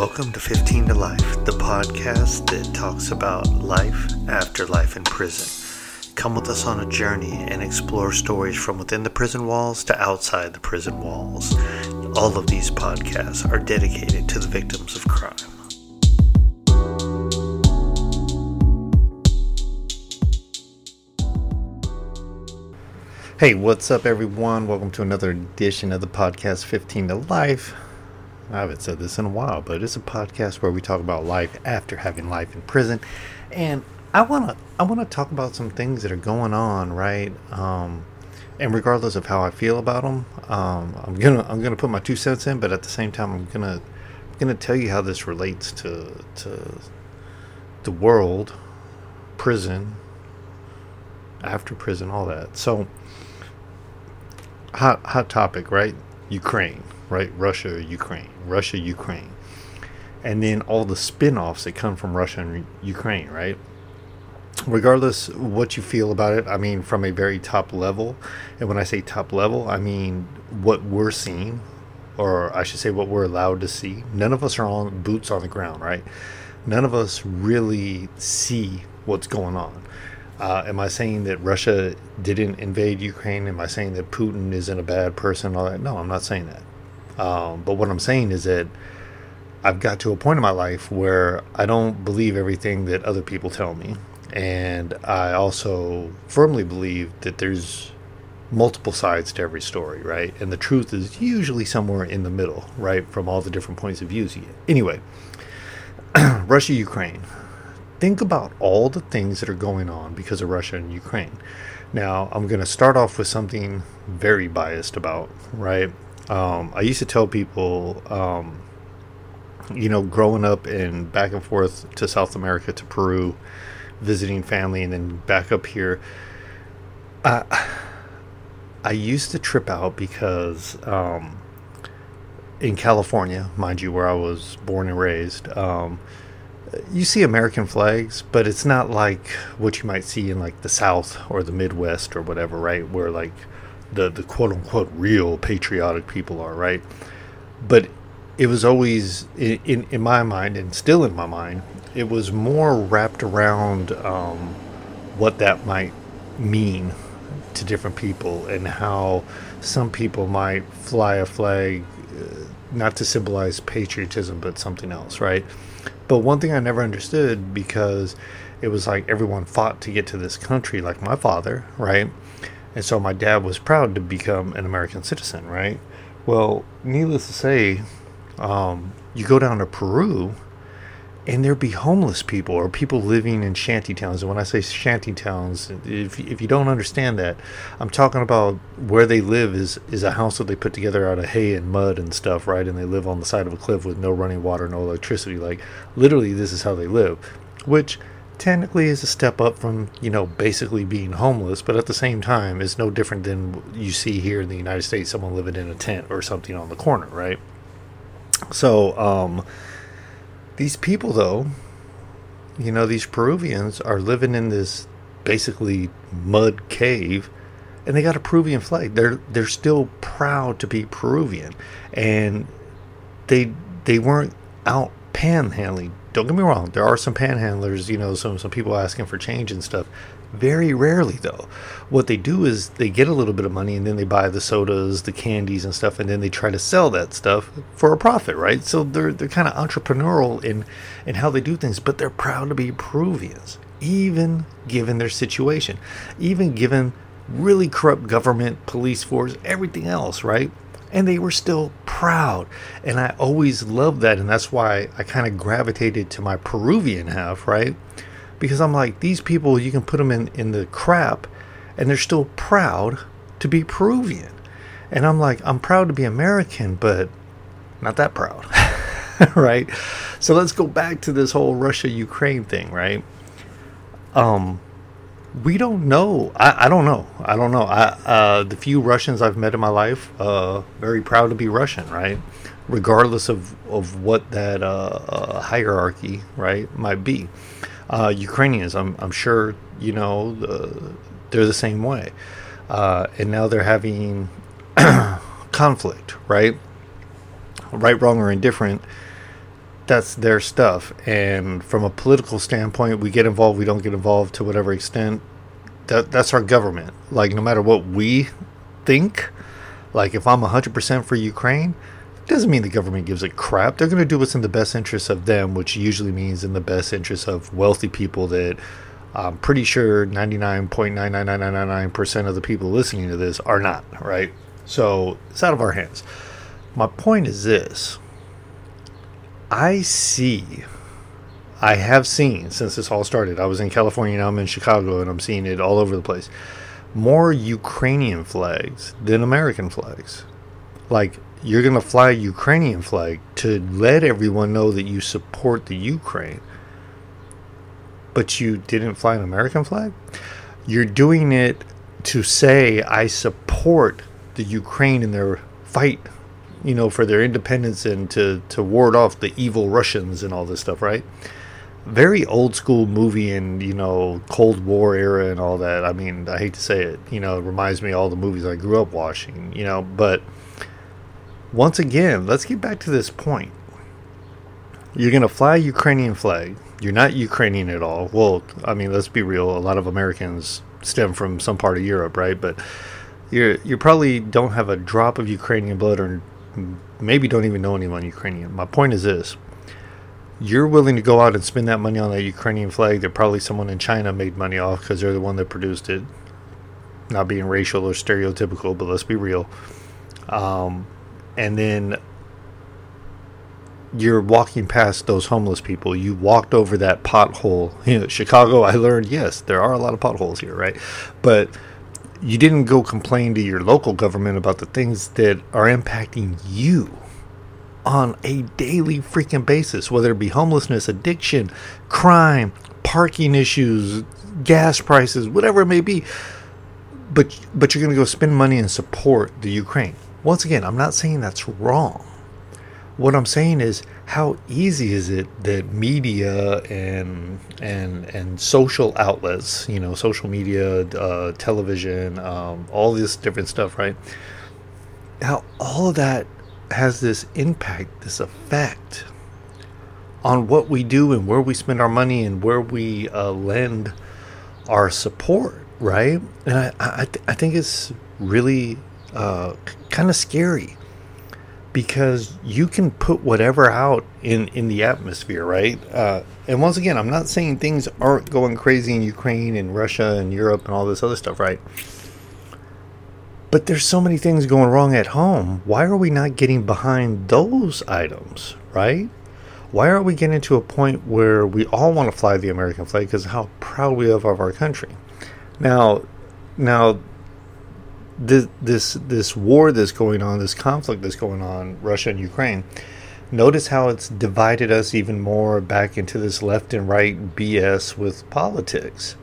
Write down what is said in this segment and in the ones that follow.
Welcome to 15 to Life, the podcast that talks about life after life in prison. Come with us on a journey and explore stories from within the prison walls to outside the prison walls. All of these podcasts are dedicated to the victims of crime. Hey, what's up, everyone? Welcome to another edition of the podcast 15 to Life. I haven't said this in a while, but it's a podcast where we talk about life after having life in prison. And I want to I want to talk about some things that are going on, right? Um, and regardless of how I feel about them, um, I'm gonna I'm gonna put my two cents in, but at the same time, I'm gonna I'm gonna tell you how this relates to to the world, prison, after prison, all that. So hot hot topic, right? Ukraine, right? Russia, Ukraine, Russia, Ukraine, and then all the spin-offs that come from Russia and Ukraine, right? Regardless what you feel about it, I mean, from a very top level, and when I say top level, I mean what we're seeing, or I should say what we're allowed to see. None of us are on boots on the ground, right? None of us really see what's going on. Uh, am I saying that Russia didn't invade Ukraine? Am I saying that Putin isn't a bad person? All that? No, I'm not saying that. Um, but what I'm saying is that I've got to a point in my life where I don't believe everything that other people tell me, and I also firmly believe that there's multiple sides to every story, right? And the truth is usually somewhere in the middle, right? From all the different points of views. Anyway, Russia, Ukraine think about all the things that are going on because of Russia and Ukraine. Now, I'm going to start off with something very biased about, right? Um, I used to tell people, um, you know, growing up and back and forth to South America, to Peru, visiting family, and then back up here. I, I used to trip out because um, in California, mind you, where I was born and raised, um, you see American flags, but it's not like what you might see in like the South or the Midwest or whatever, right? Where like the the quote unquote real patriotic people are, right? But it was always in in, my mind and still in my mind, it was more wrapped around um, what that might mean to different people and how some people might fly a flag uh, not to symbolize patriotism but something else, right? But one thing I never understood because it was like everyone fought to get to this country, like my father, right? And so my dad was proud to become an American citizen, right? Well, needless to say, um, you go down to Peru and there'd be homeless people or people living in shanty towns. And when I say shanty towns, if, if you don't understand that, I'm talking about where they live is, is a house that they put together out of hay and mud and stuff, right? And they live on the side of a cliff with no running water, no electricity. Like, literally, this is how they live, which technically is a step up from, you know, basically being homeless, but at the same time, is no different than you see here in the United States, someone living in a tent or something on the corner, right? So, um, these people, though, you know, these Peruvians are living in this basically mud cave and they got a Peruvian flag. They're they're still proud to be Peruvian, and they they weren't out panhandling. Don't get me wrong. There are some panhandlers, you know, some some people asking for change and stuff. Very rarely, though. What they do is they get a little bit of money and then they buy the sodas, the candies, and stuff, and then they try to sell that stuff for a profit, right? So they're they're kind of entrepreneurial in in how they do things, but they're proud to be Peruvians, even given their situation, even given really corrupt government, police force, everything else, right? And they were still proud. And I always loved that. And that's why I kind of gravitated to my Peruvian half, right? because I'm like, these people, you can put them in, in the crap and they're still proud to be Peruvian. And I'm like, I'm proud to be American, but not that proud. right? So let's go back to this whole Russia Ukraine thing, right? Um, we don't know. I, I don't know. I don't know. I, uh, the few Russians I've met in my life, uh, very proud to be Russian, right? Regardless of, of what that uh, uh hierarchy, right, might be. Uh, Ukrainians, I'm, I'm sure, you know, the, they're the same way. Uh, and now they're having conflict, right? Right, wrong, or indifferent. That's their stuff. And from a political standpoint, we get involved, we don't get involved to whatever extent. That that's our government. Like no matter what we think, like if I'm 100% for Ukraine, doesn't mean the government gives a crap. They're going to do what's in the best interest of them, which usually means in the best interest of wealthy people that I'm pretty sure 99.99999% of the people listening to this are not, right? So it's out of our hands. My point is this I see, I have seen since this all started. I was in California, now I'm in Chicago, and I'm seeing it all over the place. More Ukrainian flags than American flags. Like, you're going to fly a Ukrainian flag to let everyone know that you support the Ukraine, but you didn't fly an American flag? You're doing it to say, I support the Ukraine in their fight you know, for their independence and to, to ward off the evil Russians and all this stuff, right? Very old school movie and, you know, Cold War era and all that. I mean, I hate to say it, you know, it reminds me of all the movies I grew up watching, you know, but once again, let's get back to this point. You're going to fly a Ukrainian flag. You're not Ukrainian at all. Well, I mean, let's be real. A lot of Americans stem from some part of Europe, right? But you you probably don't have a drop of Ukrainian blood or maybe don't even know anyone Ukrainian. My point is this you're willing to go out and spend that money on that Ukrainian flag that probably someone in China made money off because they're the one that produced it. Not being racial or stereotypical, but let's be real. Um, and then you're walking past those homeless people. You walked over that pothole. You know, Chicago, I learned, yes, there are a lot of potholes here, right? But you didn't go complain to your local government about the things that are impacting you on a daily freaking basis, whether it be homelessness, addiction, crime, parking issues, gas prices, whatever it may be. But but you're going to go spend money and support the Ukraine. Once again, I'm not saying that's wrong. What I'm saying is how easy is it that media and and and social outlets, you know, social media, uh, television, um, all this different stuff, right? How all of that has this impact, this effect on what we do and where we spend our money and where we uh, lend our support, right? And I I, th- I think it's really uh, kind of scary because you can put whatever out in in the atmosphere, right? Uh, and once again, I'm not saying things aren't going crazy in Ukraine and Russia and Europe and all this other stuff, right? But there's so many things going wrong at home. Why are we not getting behind those items, right? Why aren't we getting to a point where we all want to fly the American flag because how proud we are of our country? Now, now this this this war that's going on, this conflict that's going on, Russia and Ukraine. Notice how it's divided us even more back into this left and right BS with politics.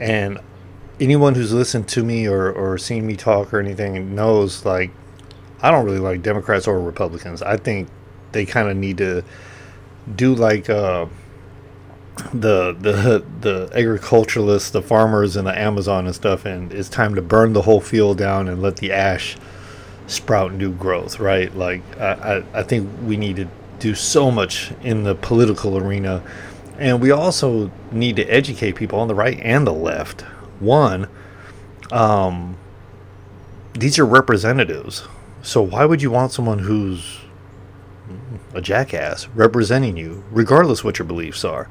And anyone who's listened to me or, or seen me talk or anything knows like I don't really like Democrats or Republicans. I think they kind of need to do like uh, the the the agriculturalists, the farmers in the Amazon and stuff, and it's time to burn the whole field down and let the ash sprout new growth, right? Like I, I, I think we need to do so much in the political arena, and we also need to educate people on the right and the left. One, um, these are representatives, so why would you want someone who's a jackass representing you, regardless what your beliefs are?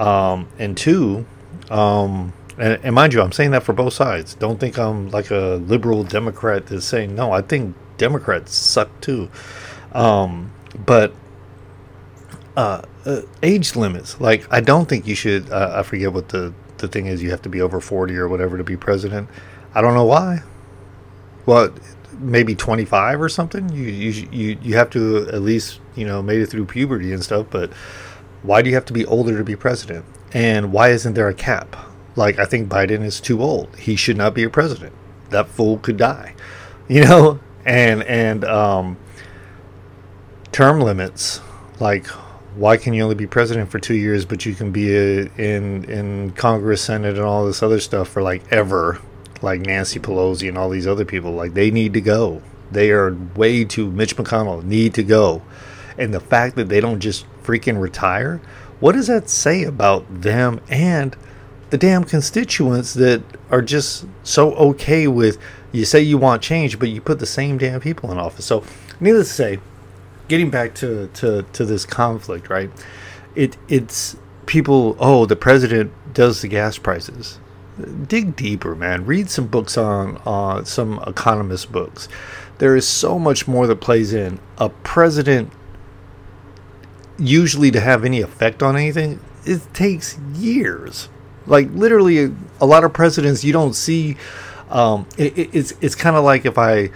Um, and two, um, and, and, mind you, I'm saying that for both sides. Don't think I'm like a liberal Democrat that's saying no. I think Democrats suck too. Um, but uh, uh, age limits, like I don't think you should. Uh, I forget what the the thing is. You have to be over 40 or whatever to be president. I don't know why. Well, maybe 25 or something. You you you you have to at least you know made it through puberty and stuff, but why do you have to be older to be president? And why isn't there a cap? Like, I think Biden is too old. He should not be a president. That fool could die, you know? And, and, um, term limits, like, why can you only be president for two years, but you can be a, in, in Congress, Senate, and all this other stuff for like ever? Like Nancy Pelosi and all these other people, like, they need to go. They are way too, Mitch McConnell need to go. And the fact that they don't just freaking retire, what does that say about them and the damn constituents that are just so okay with you say you want change, but you put the same damn people in office? So, needless to say, getting back to, to, to this conflict, right? It it's people. Oh, the president does the gas prices. Dig deeper, man. Read some books on uh, some economist books. There is so much more that plays in. A president usually to have any effect on anything, it takes years. Like literally, a lot of presidents you don't see. Um, it, it, it's it's kind of like if I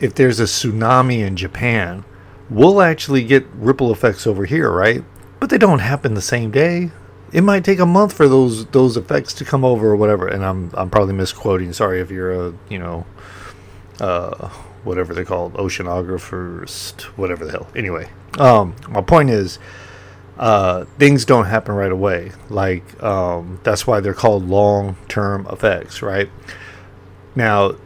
if there's a tsunami in Japan, we'll actually get ripple effects over here, right? But they don't happen the same day. It might take a month for those those effects to come over or whatever. And I'm I'm probably misquoting. Sorry if you're a you know, uh, whatever they're called, oceanographers, whatever the hell. Anyway, um, my point is, uh, things don't happen right away. Like um, that's why they're called long term effects, right? Now,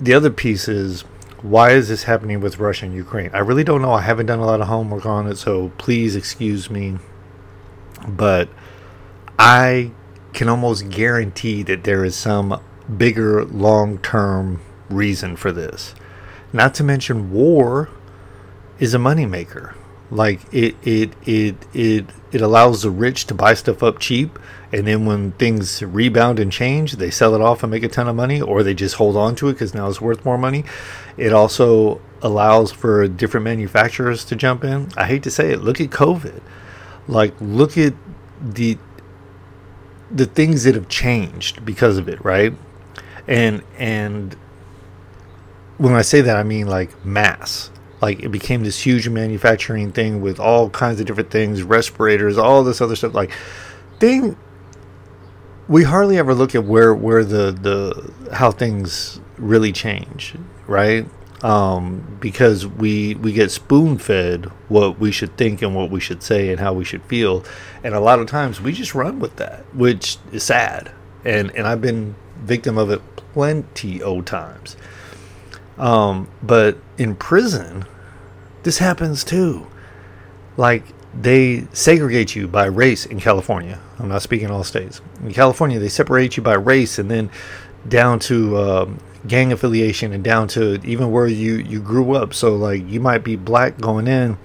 the other piece is why is this happening with Russia and Ukraine? I really don't know. I haven't done a lot of homework on it, so please excuse me. But I can almost guarantee that there is some bigger long term reason for this. Not to mention, war is a moneymaker. Like it, it, it, it, it allows the rich to buy stuff up cheap, and then when things rebound and change, they sell it off and make a ton of money, or they just hold on to it because now it's worth more money. It also allows for different manufacturers to jump in. I hate to say it. Look at COVID. Like, look at the the things that have changed because of it, right? And and when I say that, I mean like mass. Like it became this huge manufacturing thing with all kinds of different things, respirators, all this other stuff. Like thing, we hardly ever look at where where the the how things really change, right? Um, because we we get spoon fed what we should think and what we should say and how we should feel, and a lot of times we just run with that, which is sad. And and I've been victim of it plenty of times. Um, but in prison, this happens too. Like they segregate you by race in California. I'm not speaking all states. In California, they separate you by race and then down to um, gang affiliation and down to even where you, you grew up. So, like, you might be black going in,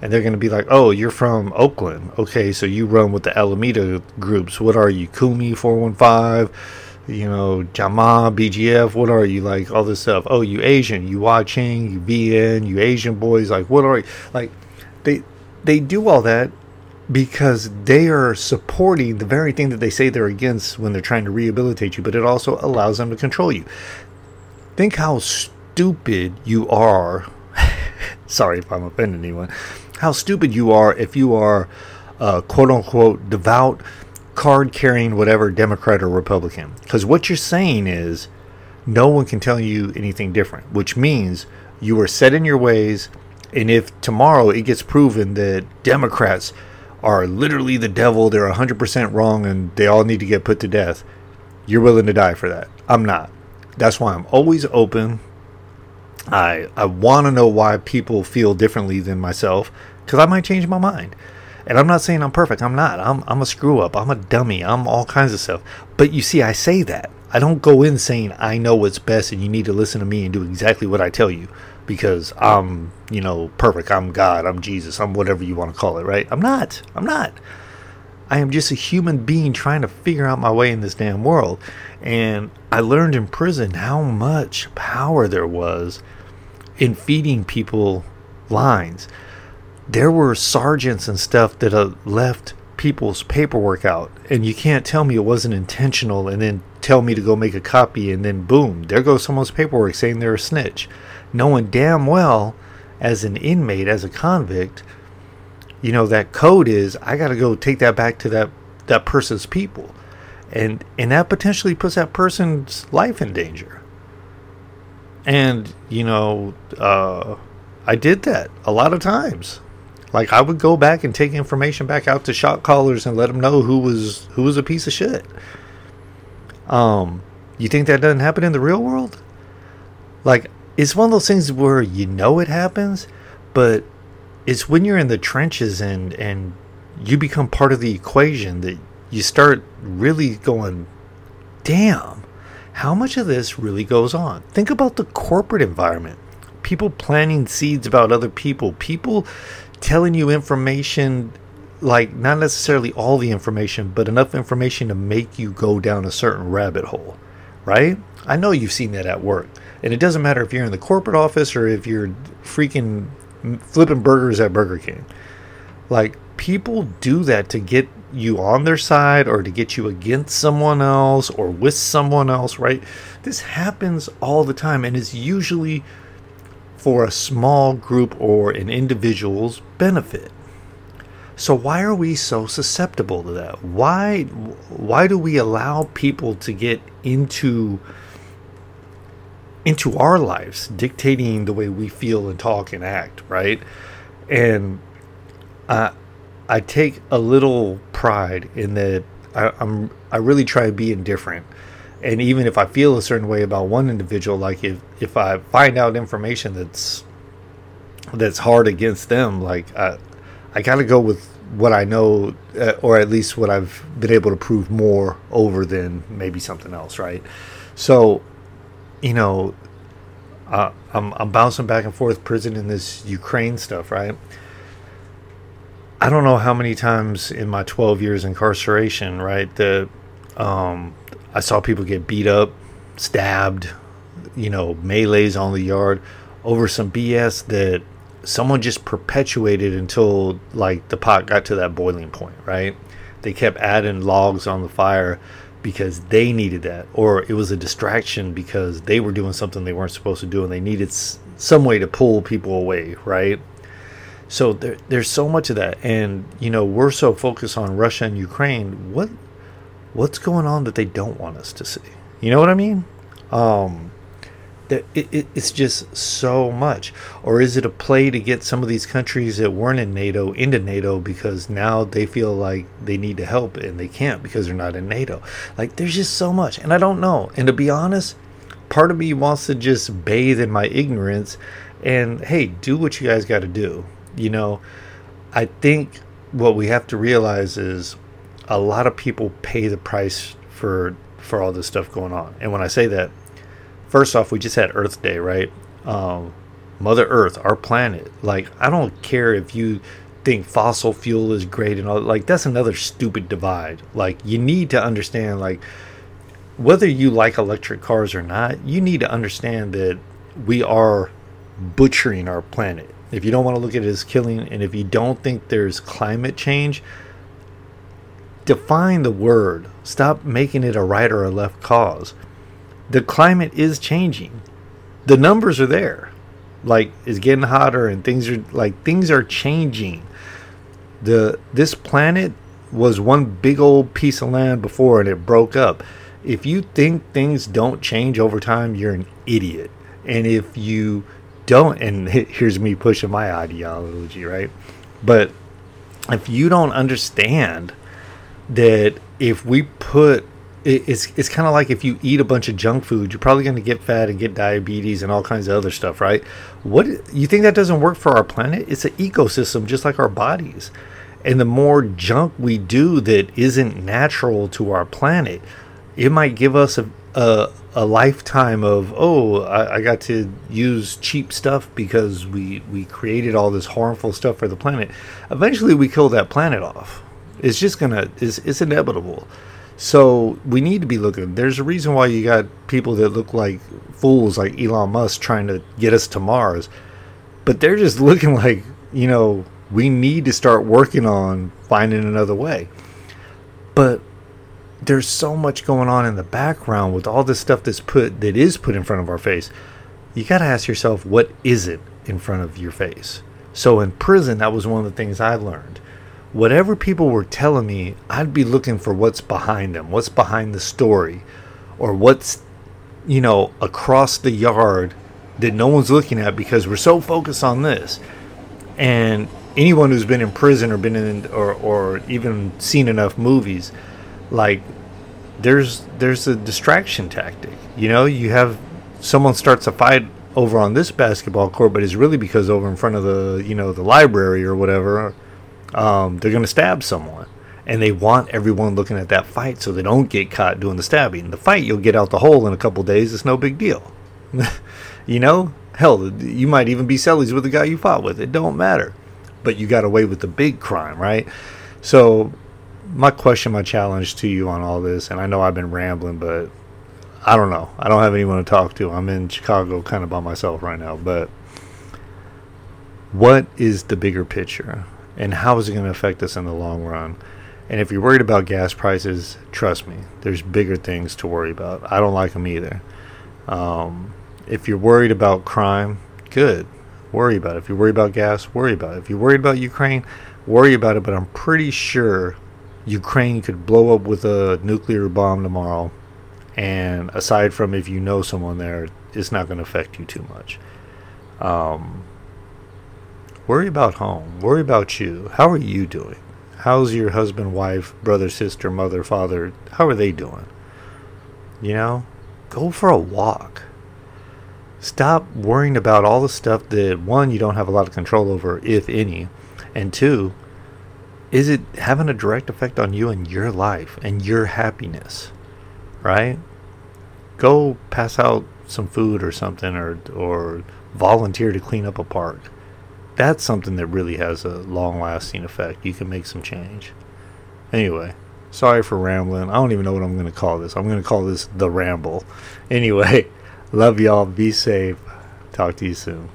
and they're going to be like, oh, you're from Oakland. Okay, so you run with the Alameda groups. What are you, Kumi 415? You know, Jama, BGF, what are you like? All this stuff. Oh, you Asian, you Wah Ching, you VN, you Asian boys, like what are you like? They they do all that because they are supporting the very thing that they say they're against when they're trying to rehabilitate you, but it also allows them to control you. Think how stupid you are. Sorry if I'm offending anyone. How stupid you are if you are, quote unquote, devout card carrying whatever Democrat or Republican. Because what you're saying is no one can tell you anything different, which means you are set in your ways. And if tomorrow it gets proven that Democrats are literally the devil, they're 100% wrong, and they all need to get put to death, you're willing to die for that. I'm not. That's why I'm always open. I I want to know why people feel differently than myself because I might change my mind. And I'm not saying I'm perfect. I'm not. I'm I'm a screw up. I'm a dummy. I'm all kinds of stuff. But you see, I say that. I don't go in saying I know what's best and you need to listen to me and do exactly what I tell you because I'm, you know, perfect. I'm God. I'm Jesus. I'm whatever you want to call it, right? I'm not. I'm not. I am just a human being trying to figure out my way in this damn world. And I learned in prison how much power there was in feeding people lines there were sergeants and stuff that uh, left people's paperwork out and you can't tell me it wasn't intentional and then tell me to go make a copy and then boom there goes someone's paperwork saying they're a snitch. Knowing damn well as an inmate as a convict you know that code is i got to go take that back to that that person's people. And and that potentially puts that person's life in danger. And you know uh, i did that a lot of times like I would go back and take information back out to shot callers and let them know who was who was a piece of shit. Um, you think that doesn't happen in the real world? Like it's one of those things where you know it happens, but it's when you're in the trenches and and you become part of the equation that you start really going, damn, how much of this really goes on? Think about the corporate environment. People planting seeds about other people, people telling you information like not necessarily all the information, but enough information to make you go down a certain rabbit hole, right? I know you've seen that at work. And it doesn't matter if you're in the corporate office or if you're freaking flipping burgers at Burger King. Like, people do that to get you on their side or to get you against someone else or with someone else, right? This happens all the time and is usually for a small group or an individual's benefit. So why are we so susceptible to that? Why why do we allow people to get into into our lives, dictating the way we feel and talk and act, right? And I I take a little pride in that I, I'm I really try to be indifferent. And even if I feel a certain way about one individual, like if if I find out information that's that's hard against them, like I I gotta go with what I know, uh, or at least what I've been able to prove more over than maybe something else, right? So, you know, uh, I'm I'm bouncing back and forth prison in this Ukraine stuff, right? I don't know how many times in my 12 years incarceration, right, that um, I saw people get beat up, stabbed, you know, melees on the yard over some BS that someone just perpetuated until like the pot got to that boiling point, right? They kept adding logs on the fire because they needed that, or it was a distraction because they were doing something they weren't supposed to do and they needed s- some way to pull people away, right? So there, there's so much of that, and you know we're so focused on Russia and Ukraine. What what's going on that they don't want us to see? You know what I mean? Um, it, it, it's just so much. Or is it a play to get some of these countries that weren't in NATO into NATO because now they feel like they need to help and they can't because they're not in NATO? Like, there's just so much. And I don't know. And to be honest, part of me wants to just bathe in my ignorance and, hey, do what you guys got to do. You know, I think what we have to realize is a lot of people pay the price for for all this stuff going on. And when I say that, first off, we just had Earth Day, right? Um, Mother Earth, our planet. Like, I don't care if you think fossil fuel is great and all. Like, that's another stupid divide. Like, you need to understand, like, whether you like electric cars or not, you need to understand that we are butchering our planet. If you don't want to look at it as killing, and if you don't think there's climate change, define the word. Stop making it a right or a left cause the climate is changing. The numbers are there. Like it's getting hotter and things are like things are changing. The this planet was one big old piece of land before and it broke up. If you think things don't change over time, you're an idiot. And if you don't and here's me pushing my ideology, right? But if you don't understand that if we put it's it's kind of like if you eat a bunch of junk food, you're probably going to get fat and get diabetes and all kinds of other stuff, right? What you think that doesn't work for our planet? It's an ecosystem just like our bodies. And the more junk we do that isn't natural to our planet, it might give us a a, a lifetime of oh I, I got to use cheap stuff because we we created all this harmful stuff for the planet. Eventually, we kill that planet off. It's just gonna it's, it's inevitable. So we need to be looking. There's a reason why you got people that look like fools, like Elon Musk, trying to get us to Mars, but they're just looking like you know we need to start working on finding another way. But there's so much going on in the background with all this stuff that's put that is put in front of our face. You got to ask yourself, what is it in front of your face? So in prison, that was one of the things I learned whatever people were telling me, I'd be looking for what's behind them, what's behind the story, or what's, you know, across the yard that no one's looking at because we're so focused on this. And anyone who's been in prison or been in or, or even seen enough movies, like there's there's a distraction tactic. You know, you have someone starts a fight over on this basketball court, but it's really because over in front of the you know the library or whatever, um, they're going to stab someone, and they want everyone looking at that fight so they don't get caught doing the stabbing. The fight you'll get out the hole in a couple days. It's no big deal, you know. Hell, you might even be cellies with the guy you fought with. It don't matter, but you got away with the big crime, right? So, my question, my challenge to you on all this, and I know I've been rambling, but I don't know. I don't have anyone to talk to. I'm in Chicago kind of by myself right now. But what is the bigger picture? And how is it going to affect us in the long run? And if you're worried about gas prices, trust me, there's bigger things to worry about. I don't like them either. Um, if you're worried about crime, good. Worry about it. If you're worried about gas, worry about it. If you're worried about Ukraine, worry about it. But I'm pretty sure Ukraine could blow up with a nuclear bomb tomorrow and aside from if you know someone there, it's not going to affect you too much. Um, worry about home. Worry about you. How are you doing? How's your husband, wife, brother, sister, mother, father? How are they doing? You know, go for a walk. Stop worrying about all the stuff that one you don't have a lot of control over, if any, and two, is it having a direct effect on you and your life and your happiness? right? Go pass out some food or something, or or volunteer to clean up a park. That's something that really has a long-lasting effect. You can make some change. Anyway, sorry for rambling. I don't even know what I'm going to call this. I'm going to call this the ramble. Anyway, love y'all. Be safe. Talk to you soon.